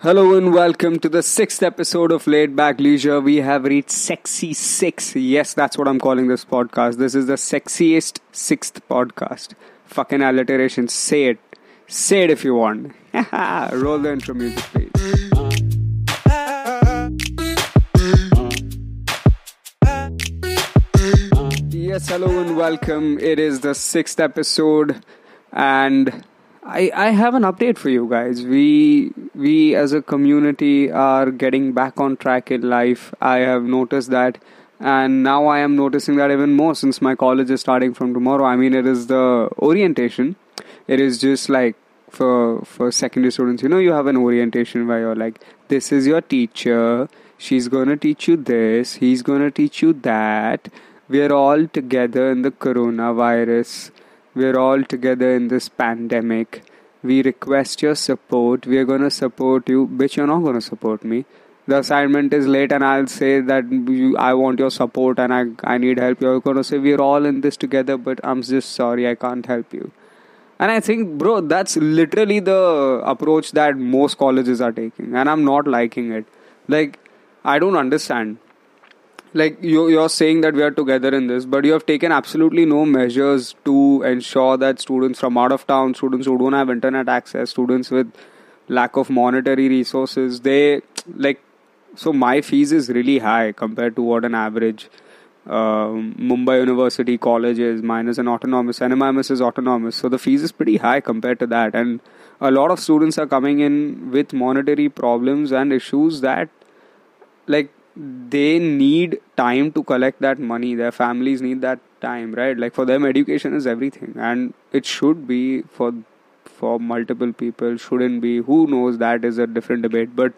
Hello and welcome to the sixth episode of Laid Back Leisure. We have reached sexy six. Yes, that's what I'm calling this podcast. This is the sexiest sixth podcast. Fucking alliteration. Say it. Say it if you want. Roll the intro music, please. Yes, hello and welcome. It is the sixth episode, and I I have an update for you guys. We we as a community are getting back on track in life. I have noticed that, and now I am noticing that even more since my college is starting from tomorrow. I mean, it is the orientation. It is just like for for secondary students. You know, you have an orientation where you're like, this is your teacher. She's gonna teach you this. He's gonna teach you that. We're all together in the coronavirus. We're all together in this pandemic. We request your support. We're gonna support you. Bitch, you're not gonna support me. The assignment is late, and I'll say that you, I want your support and I, I need help. You're gonna say, We're all in this together, but I'm just sorry, I can't help you. And I think, bro, that's literally the approach that most colleges are taking, and I'm not liking it. Like, I don't understand like you, you're saying that we are together in this, but you have taken absolutely no measures to ensure that students from out of town, students who don't have internet access, students with lack of monetary resources, they like. So my fees is really high compared to what an average um, Mumbai University college is. Mine is an autonomous. NMIMS is autonomous, so the fees is pretty high compared to that, and a lot of students are coming in with monetary problems and issues that like they need time to collect that money. Their families need that time right? Like for them education is everything. And it should be for for multiple people. Shouldn't be. Who knows? That is a different debate. But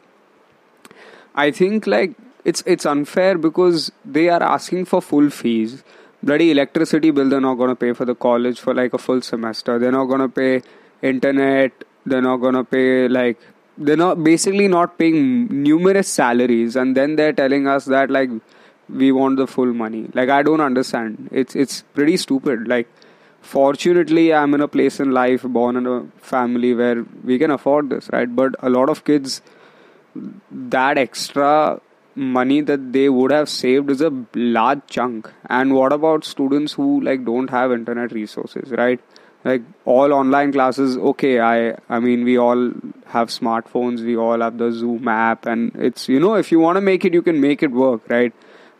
i think like it's it's unfair because they are asking for full fees. Bloody electricity bill they're not going to pay for the college for like a full semester. They're not going to pay internet. They're not going to pay like they're not basically not paying numerous salaries and then they're telling us that like we want the full money. Like i don't understand. It's it's pretty stupid. Like fortunately i'm in a place in life born in a family where we can afford this right? But a lot of kids that extra money that they would have saved is a large chunk. And what about students who like don't have internet resources right like all online classes okay i i mean we all have smartphones we all have the zoom app and it's you know if you want to make it you can make it work right?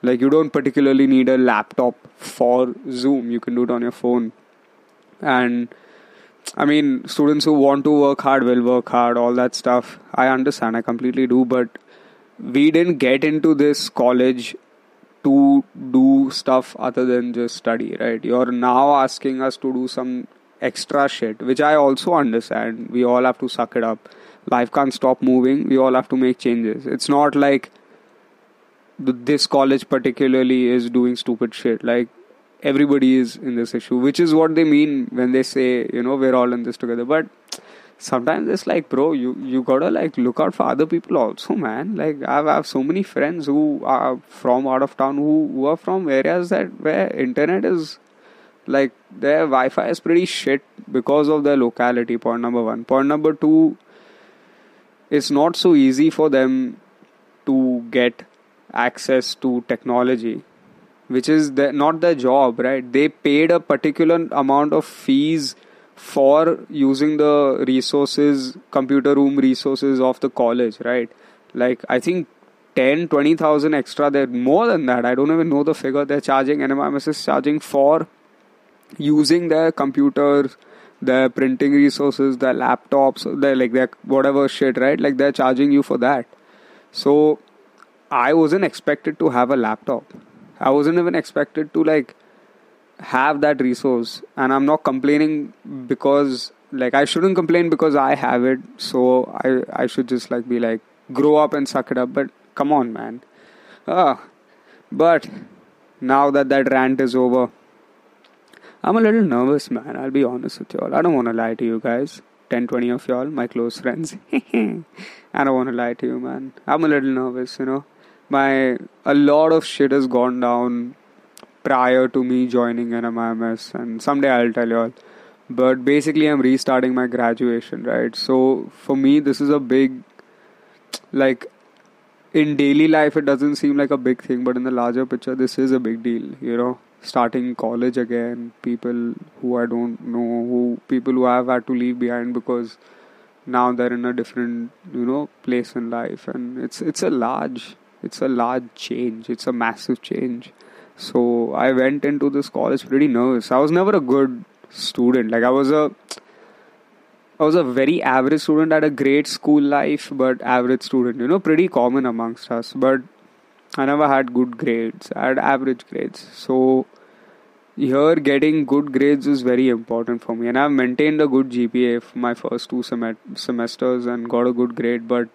Like you don't particularly need a laptop for zoom you can do it on your phone. And i mean students who want to work hard will work hard all that stuff. I understand i completely do but we didn't get into this college to do stuff other than just study right? You're now asking us to do some extra shit, which I also understand. We all have to suck it up. Life can't stop moving. We all have to make changes. It's not like this college particularly is doing stupid shit. Like everybody is in this issue, which is what they mean when they say, you know, we're all in this together. But sometimes it's like, bro, you you gotta like look out for other people also, man. Like I've I have so many friends who are from out of town who, who are from areas that where internet is like their Wi-Fi is pretty shit because of their locality. Point number one. Point number two. It's not so easy for them to get access to technology, which is the, not their job, right? They paid a particular amount of fees for using the resources, computer room resources of the college, right? Like I think 10, 20,000 extra. They're more than that. I don't even know the figure they're charging. NMIMS is charging for using their computers their printing resources their laptops their like their whatever shit right? Like they're charging you for that. So i wasn't expected to have a laptop. I wasn't even expected to like have that resource. And i'm not complaining because like i shouldn't complain because i have it. So i i should just like be like grow up and suck it up. But come on man. Ah but now that that rant is over I'm a little nervous, man. I'll be honest with y'all. I don't want to lie to you guys. 10, 20 of y'all, my close friends. I don't want to lie to you, man. I'm a little nervous, you know. My a lot of shit has gone down prior to me joining NMIMS, and someday I'll tell y'all. But basically, I'm restarting my graduation, right? So for me, this is a big like in daily life it doesn't seem like a big thing but in the larger picture this is a big deal you know starting college again people who i don't know who people who I have had to leave behind because now they're in a different you know place in life and it's it's a large it's a large change it's a massive change so i went into this college pretty nervous i was never a good student like i was a I was a very average student at a great school life, but average student, you know, pretty common amongst us. But I never had good grades. I had average grades. So here, getting good grades is very important for me, and I've maintained a good GPA for my first two sem- semesters and got a good grade. But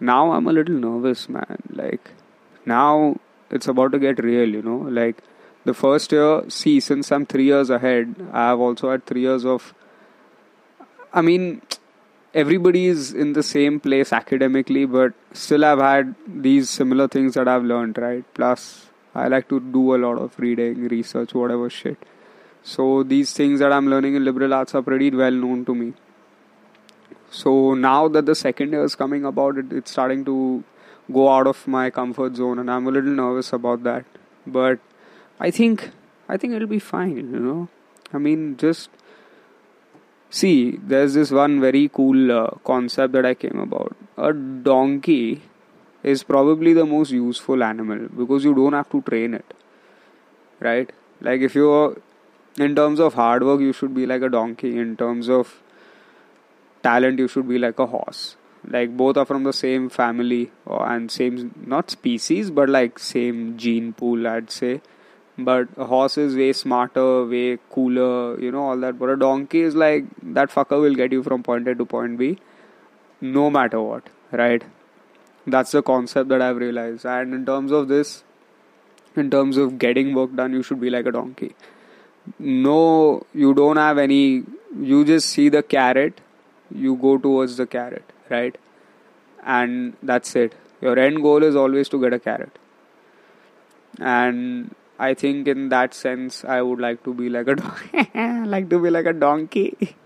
now I'm a little nervous, man. Like now it's about to get real, you know. Like the first year, see, since I'm three years ahead, I have also had three years of I mean, everybody is in the same place academically, but still I've had these similar things that I've learned, right? Plus, I like to do a lot of reading, research, whatever shit. So these things that I'm learning in liberal arts are pretty well known to me. So now that the second year is coming about, it, it's starting to go out of my comfort zone, and I'm a little nervous about that. But I think I think it'll be fine. You know, I mean, just See, there's this one very cool uh, concept that I came about. A donkey is probably the most useful animal because you don't have to train it. Right? Like, if you're in terms of hard work, you should be like a donkey. In terms of talent, you should be like a horse. Like, both are from the same family or, and same, not species, but like same gene pool, I'd say but a horse is way smarter, way cooler, you know, all that. But a donkey is like that fucker will get you from point A to point B no matter what, right? That's the concept that I've realized. And in terms of this, in terms of getting work done, you should be like a donkey. No, you don't have any, you just see the carrot, you go towards the carrot, right? And that's it. Your end goal is always to get a carrot. And I think in that sense, I would like to be like a donkey. like to be like a donkey.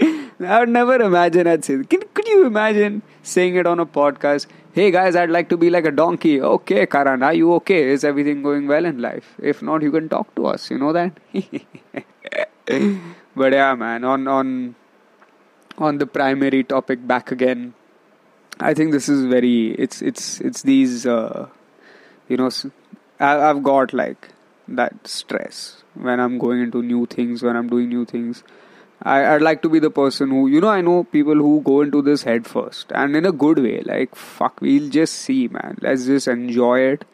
I would never imagine I'd could you imagine saying it on a podcast? Hey guys, I'd like to be like a donkey. Okay, Karan, are you okay? Is everything going well in life? If not, you can talk to us. You know that. but yeah, man. On on on the primary topic, back again. I think this is very. It's it's it's these. Uh, you know I, I've got like that stress when I'm going into new things, when I'm doing new things. I, I'd like to be the person who, you know, I know people who go into this head first and in a good way. Like, fuck, we'll just see, man. Let's just enjoy it.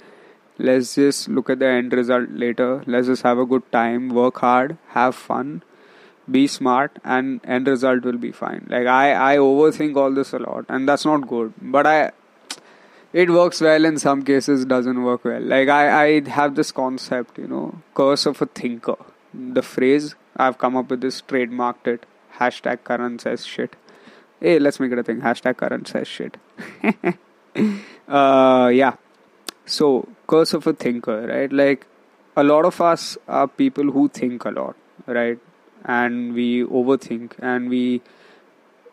Let's just look at the end result later. Let's just have a good time, work hard, have fun, be smart, and end result will be fine. Like, I, I overthink all this a lot, and that's not good. But I, it works well in some cases doesn't work well like i i have this concept you know curse of a thinker the phrase i've come up with this trademarked it. Hashtag Karan says shit. Hey let's make it a thing. Hashtag Karan says shit. Uh yeah. So curse of a thinker right? Like a lot of us are people who think a lot right? And we overthink. And we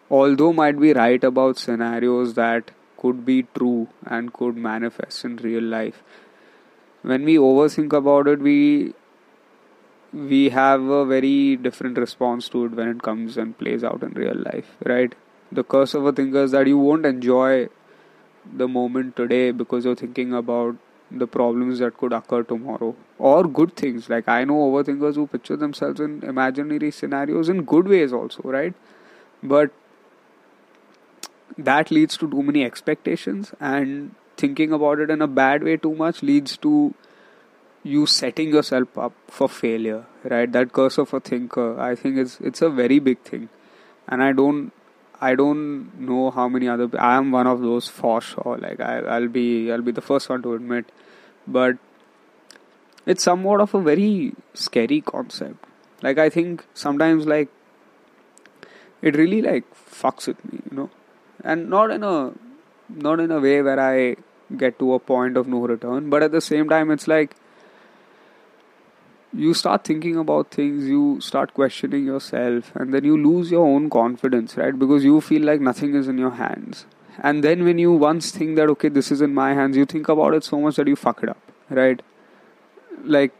although might be right about scenarios that could be true and could manifest in real life when we overthink about it we we have a very different response to it when it comes and plays out in real life right? The curse of a thinker is that you won't enjoy the moment today because you're thinking about the problems that could occur tomorrow. Or good things. Like i know overthinkers who picture themselves in imaginary scenarios in good ways also right? But that leads to too many expectations and thinking about it in a bad way too much leads to you setting yourself up for failure right? That curse of a thinker i think it's it's a very big thing. And i don't i don't know how many other i am one of those for sure. Like I, i'll be i'll be the first one to admit. But it's somewhat of a very scary concept. Like i think sometimes like it really like fucks with me you know? And not in a not in a way where I get to a point of no return, but at the same time, it's like you start thinking about things, you start questioning yourself, and then you lose your own confidence, right? Because you feel like nothing is in your hands, and then when you once think that okay this is in my hands you think about it so much that you fuck it up right? Like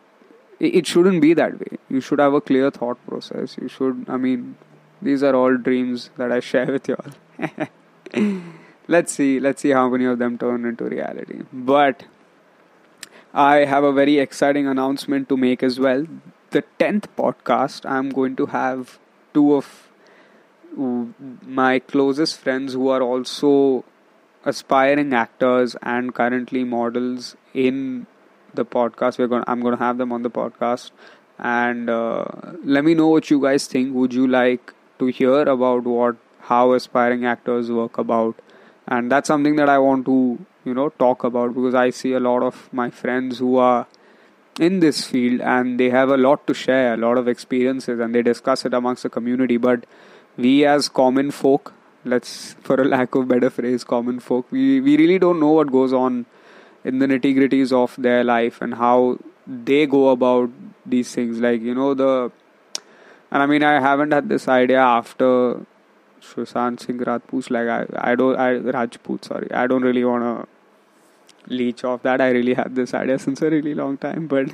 it shouldn't be that way. You should have a clear thought process. You should i mean these are all dreams that i share with you all. Let's see let's see how many of them turn into reality. But i have a very exciting announcement to make as well. The 10th podcast i'm going to have two of my closest friends who are also aspiring actors and currently models in the podcast. We're going i'm going to have them on the podcast. And uh, let me know what you guys think. Would you like to hear about what how aspiring actors work about? And that's something that i want to you know talk about because i see a lot of my friends who are in this field and they have a lot to share a lot of experiences and they discuss it amongst the community. But we as common folk let's for a lack of better phrase common folk we we really don't know what goes on in the nitty gritties of their life and how they go about these things. Like you know the and i mean i haven't had this idea after Sushant Singh Rajput like I, I don't I Rajput sorry I don't really want to leech off that. I really had this idea since a really long time but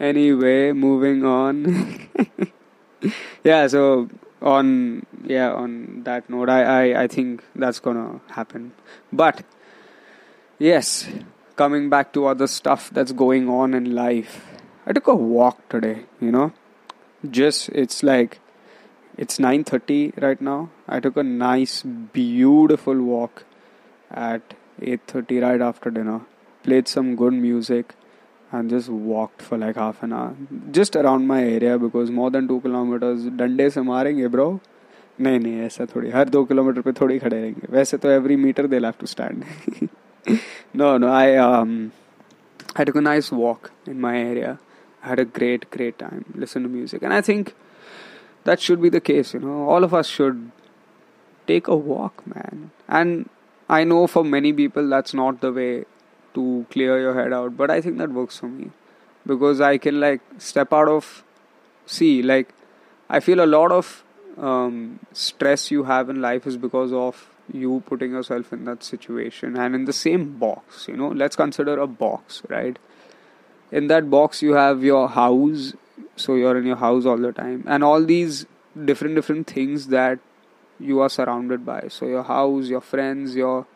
anyway moving on. Yeah so on yeah on that note I, I i think that's gonna happen. But yes coming back to other stuff that's going on in life. I took a walk today you know? Just it's like it's 9:30 right now. I took a nice beautiful walk at 8:30 right after dinner played some good music and just walked for like half an hour just around my area because more than two kilometers डंडे से मारेंगे bro नहीं नहीं ऐसा थोड़ी हर दो kilometre पे थोड़ी खड़े रहेंगे वैसे तो every metre they have to stand no no I um I took a nice walk in my area I had a great great time listen to music and I think that should be the case you know all of us should take a walk man and I know for many people that's not the way to clear your head out but i think that works for me. Because i can like step out of see like i feel a lot of um, stress you have in life is because of you putting yourself in that situation and in the same box you know? Let's consider a box right? In that box you have your house so you're in your house all the time. And all these different different things that you are surrounded by so your house your friends your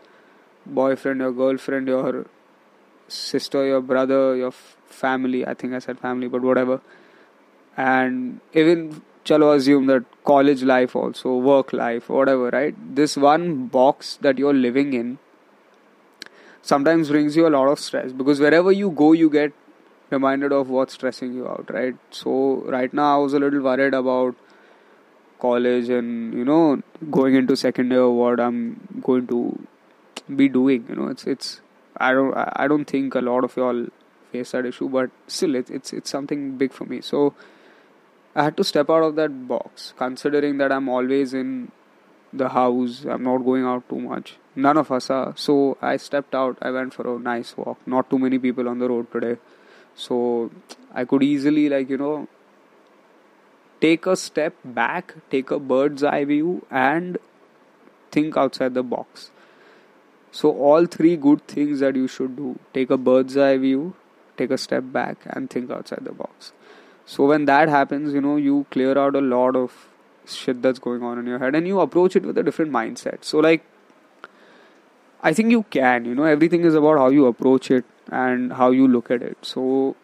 boyfriend your girlfriend your sister, your brother, your family. I think I said family, but whatever. And even chalo assume that college life also, work life, whatever, right? This one box that you're living in sometimes brings you a lot of stress because wherever you go, you get reminded of what's stressing you out, right? So right now I was a little worried about college and you know going into second year what I'm going to be doing. You know, it's it's I don't I don't think a lot of y'all face that issue, but still it's it's it's something big for me. So I had to step out of that box, considering that I'm always in the house. I'm not going out too much. None of us are. So I stepped out. I went for a nice walk. Not too many people on the road today, so I could easily like you know take a step back, take a bird's eye view, and think outside the box. So, all three good things that you should do take a bird's eye view, take a step back, and think outside the box. So, when that happens, you know, you clear out a lot of shit that's going on in your head and you approach it with a different mindset. So, like, I think you can, you know, everything is about how you approach it and how you look at it. So,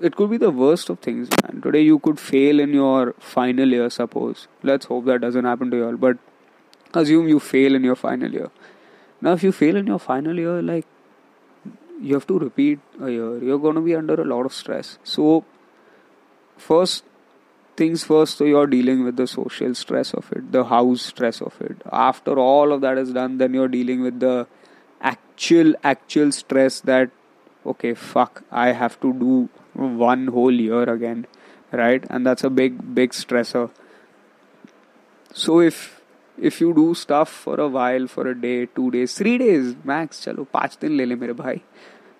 it could be the worst of things, man. Today, you could fail in your final year, suppose. Let's hope that doesn't happen to you all, but assume you fail in your final year now, if you fail in your final year, like you have to repeat a year, you're going to be under a lot of stress. So, first things first, so you're dealing with the social stress of it, the house stress of it. After all of that is done, then you're dealing with the actual, actual stress that, okay, fuck, I have to do one whole year again, right? And that's a big, big stressor. So, if if you do stuff for a while for a day two days three days max chalo पाँच दिन ले ले मेरे भाई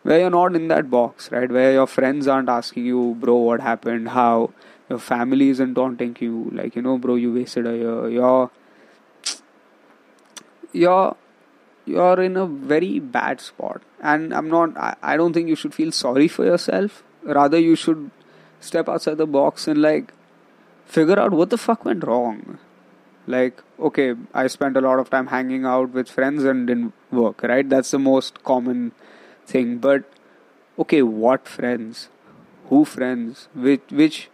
where you're not in that box right where your friends aren't asking you bro what happened how your family isn't taunting you like you know bro you wasted a year your you're you're in a very bad spot and i'm not I, I don't think you should feel sorry for yourself rather you should step outside the box and like figure out what the fuck went wrong. Like okay i spent a lot of time hanging out with friends and didn't work right? That's the most common thing. But okay what friends? Who friends? Which which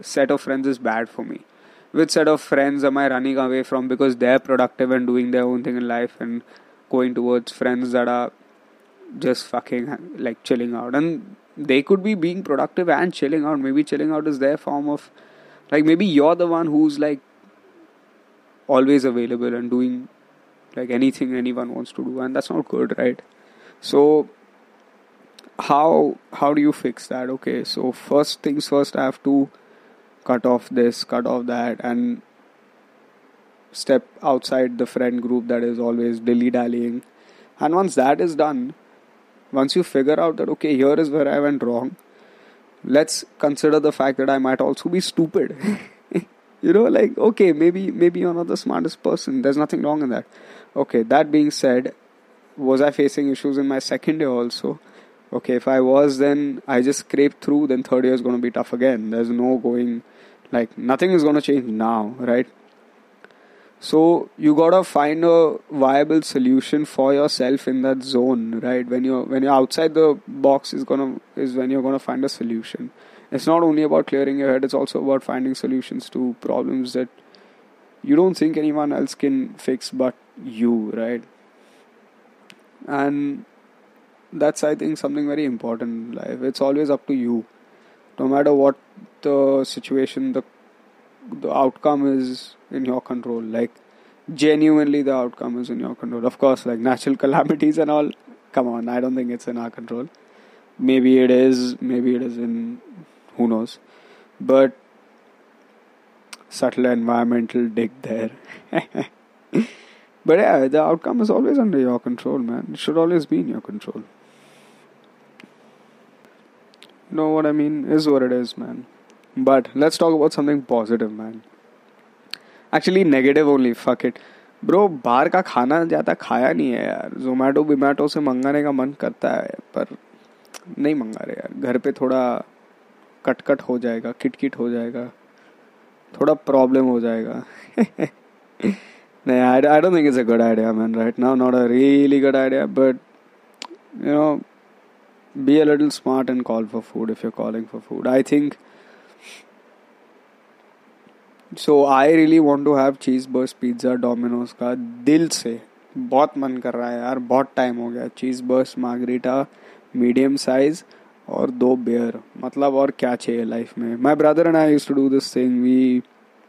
set of friends is bad for me? Which set of friends am i running away from because they're productive and doing their own thing in life and going towards friends that are just fucking like chilling out? And they could be being productive and chilling out. Maybe chilling out is their form of like maybe you're the one who's like always available and doing like anything anyone wants to do and that's not good right? So how how do you fix that? Okay so first things first i have to cut off this cut off that and step outside the friend group that is always dilly dallying. And once that is done, once you figure out that, okay, here is where I went wrong, let's consider the fact that I might also be stupid. you know, like, okay, maybe, maybe you're not the smartest person. There's nothing wrong in that. Okay, that being said, was I facing issues in my second year also? Okay, if I was, then I just scraped through, then third year is going to be tough again. There's no going, like, nothing is going to change now, right? So you gotta find a viable solution for yourself in that zone right? When you're when you're outside the box is gonna is when you're gonna find a solution. It's not only about clearing your head it's also about finding solutions to problems that you don't think anyone else can fix but you right? And that's i think something very important in life. It's always up to you. No matter what the situation the the outcome is in your control. Like genuinely the outcome is in your control. Of course like natural calamities and all come on i don't think it's in our control. Maybe it is maybe it is in who knows. But subtle environmental dig there. But yeah the outcome is always under your control man. It should always be in your control. You know what i mean? Is what it is man but let's talk about something positive, man. Actually negative only fuck it bro बाहर का खाना ज़्यादा खाया नहीं है यार. जोमेटो विमेटो से मंगाने का मन करता है, पर नहीं मंगा रहे यार. घर पे थोड़ा कटकट हो जाएगा, किटकिट हो जाएगा. थोड़ा प्रॉब्लम हो जाएगा. नहीं I I don't think it's a good idea man right now not a really good idea but you know be a little smart and call for food if you're calling for food. I think so I really want to have cheese burst pizza Domino's का दिल से। बहुत मन कर रहा है यार, बहुत टाइम हो गया। Cheese burst margherita medium size और दो बेयर मतलब और क्या चाहिए लाइफ में? My brother and I use to do this thing we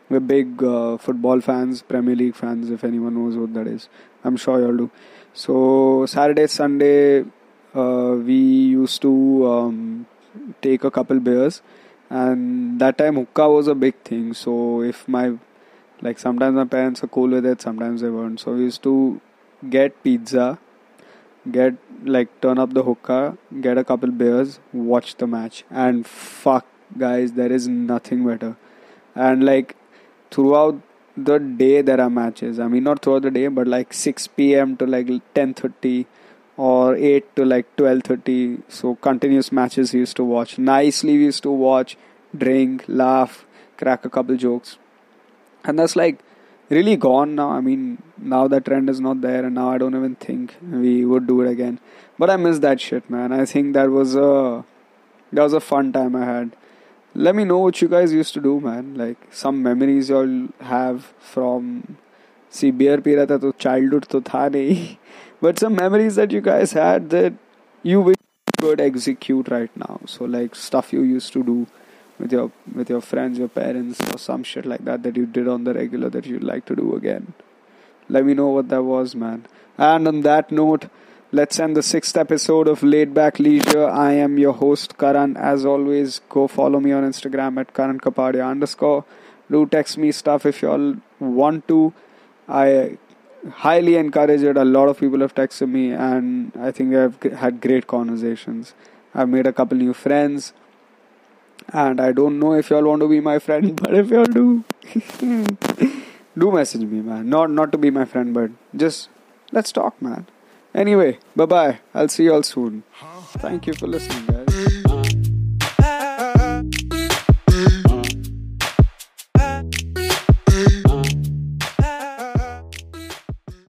way big football fans premier league fans if any one was that is I am sure you're do so Saturday Sunday we use to take a couple beers and that time hookah was a big thing. So if my like sometimes my parents are cool with it sometimes they weren't. So we used to get pizza get like turn up the hookah get a couple beers watch the match. And fuck guys there is nothing better. And like throughout the day there are matches. I mean not throughout the day but like 6 p.m to like 10.30 or 8 to like 12:30 so continuous matches we used to watch nicely we used to watch drink laugh crack a couple jokes and that's like really gone now i mean now that trend is not there and now i don't even think we would do it again but i miss that shit man i think that was a that was a fun time i had let me know what you guys used to do man like some memories you'll have from see beer P रहा था तो childhood तो था नहीं but some memories that you guys had that you wish could execute right now. So like stuff you used to do with your with your friends your parents or some shit like that that you did on the regular that you'd like to do again. Let me know what that was man. And on that note let's end the sixth episode of laid back leisure. I am your host karan. As always go follow me on instagram at karan kapadia underscore. Do text me stuff if you all want to. I highly encouraged it. A lot of people have texted me, and I think I've had great conversations. I've made a couple new friends, and I don't know if y'all want to be my friend, but if y'all do, do message me, man. Not not to be my friend, but just let's talk, man. Anyway, bye bye. I'll see you all soon. Thank you for listening, guys.